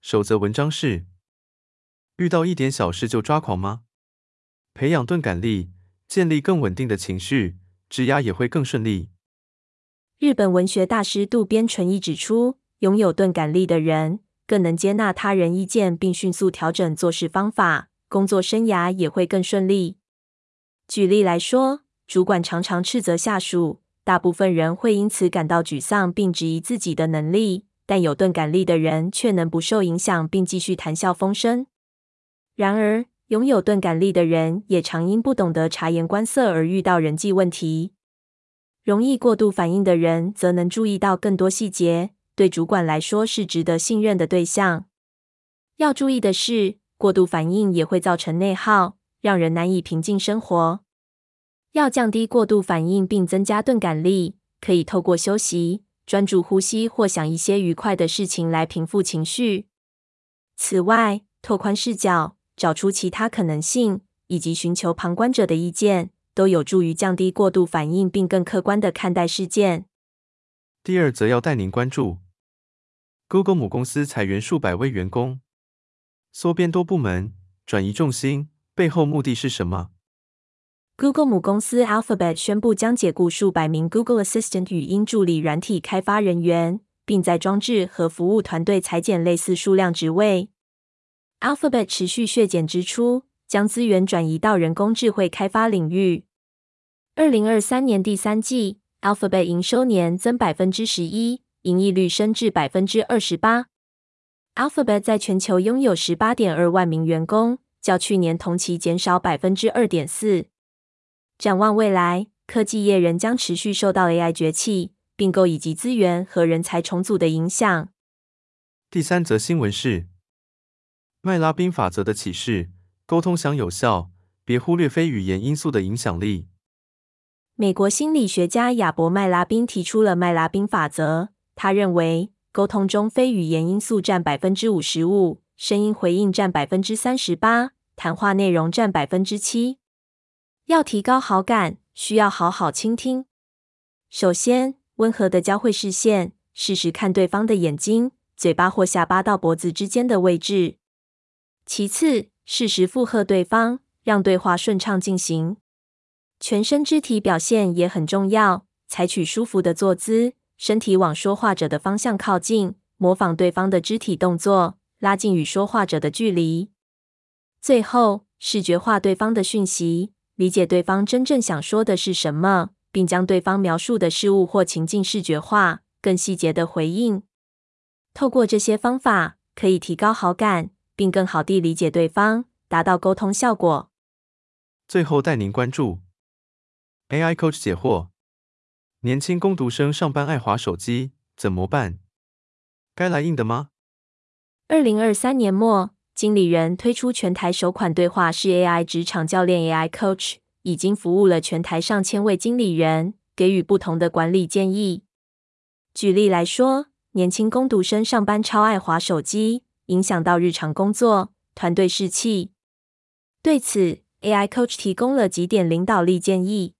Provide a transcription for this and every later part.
守则文章是：遇到一点小事就抓狂吗？培养钝感力，建立更稳定的情绪，职涯也会更顺利。日本文学大师渡边淳一指出，拥有钝感力的人更能接纳他人意见，并迅速调整做事方法，工作生涯也会更顺利。举例来说，主管常常斥责下属，大部分人会因此感到沮丧，并质疑自己的能力。但有钝感力的人却能不受影响，并继续谈笑风生。然而，拥有钝感力的人也常因不懂得察言观色而遇到人际问题。容易过度反应的人则能注意到更多细节，对主管来说是值得信任的对象。要注意的是，过度反应也会造成内耗，让人难以平静生活。要降低过度反应并增加钝感力，可以透过休息、专注呼吸或想一些愉快的事情来平复情绪。此外，拓宽视角、找出其他可能性，以及寻求旁观者的意见，都有助于降低过度反应并更客观地看待事件。第二则要带您关注：Google 母公司裁员数百位员工，缩编多部门，转移重心，背后目的是什么？Google 母公司 Alphabet 宣布将解雇数百名 Google Assistant 语音助理软体开发人员，并在装置和服务团队裁减类似数量职位。Alphabet 持续削减支出，将资源转移到人工智慧开发领域。二零二三年第三季，Alphabet 营收年增百分之十一，盈利率升至百分之二十八。Alphabet 在全球拥有十八点二万名员工，较去年同期减少百分之二点四。展望未来，科技业仍将持续受到 AI 崛起、并购以及资源和人才重组的影响。第三则新闻是麦拉宾法则的启示：沟通想有效，别忽略非语言因素的影响力。美国心理学家亚伯麦拉宾提出了麦拉宾法则。他认为，沟通中非语言因素占百分之五十五，声音回应占百分之三十八，谈话内容占百分之七。要提高好感，需要好好倾听。首先，温和的交汇视线，适时看对方的眼睛、嘴巴或下巴到脖子之间的位置。其次，适时附和对方，让对话顺畅进行。全身肢体表现也很重要，采取舒服的坐姿，身体往说话者的方向靠近，模仿对方的肢体动作，拉近与说话者的距离。最后，视觉化对方的讯息。理解对方真正想说的是什么，并将对方描述的事物或情境视觉化，更细节的回应。透过这些方法，可以提高好感，并更好地理解对方，达到沟通效果。最后带您关注 AI Coach 解惑：年轻工读生上班爱滑手机，怎么办？该来硬的吗？二零二三年末。经理人推出全台首款对话式 AI 职场教练 AI Coach，已经服务了全台上千位经理人，给予不同的管理建议。举例来说，年轻工读生上班超爱滑手机，影响到日常工作、团队士气。对此，AI Coach 提供了几点领导力建议：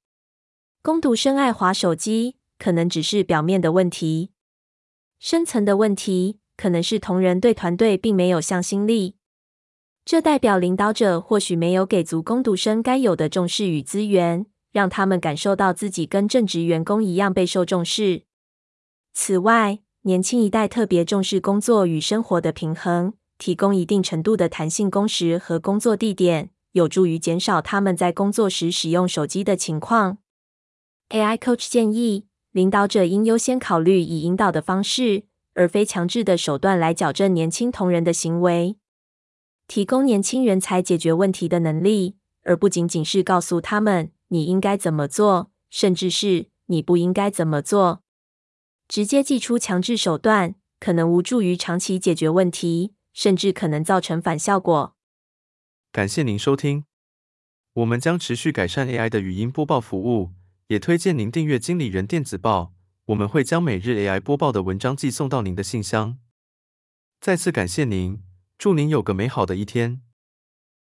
工读生爱滑手机，可能只是表面的问题；深层的问题，可能是同仁对团队并没有向心力。这代表领导者或许没有给足工读生该有的重视与资源，让他们感受到自己跟正职员工一样备受重视。此外，年轻一代特别重视工作与生活的平衡，提供一定程度的弹性工时和工作地点，有助于减少他们在工作时使用手机的情况。AI Coach 建议，领导者应优先考虑以引导的方式，而非强制的手段来矫正年轻同仁的行为。提供年轻人才解决问题的能力，而不仅仅是告诉他们你应该怎么做，甚至是你不应该怎么做。直接祭出强制手段，可能无助于长期解决问题，甚至可能造成反效果。感谢您收听，我们将持续改善 AI 的语音播报服务，也推荐您订阅经理人电子报，我们会将每日 AI 播报的文章寄送到您的信箱。再次感谢您，祝您有个美好的一天。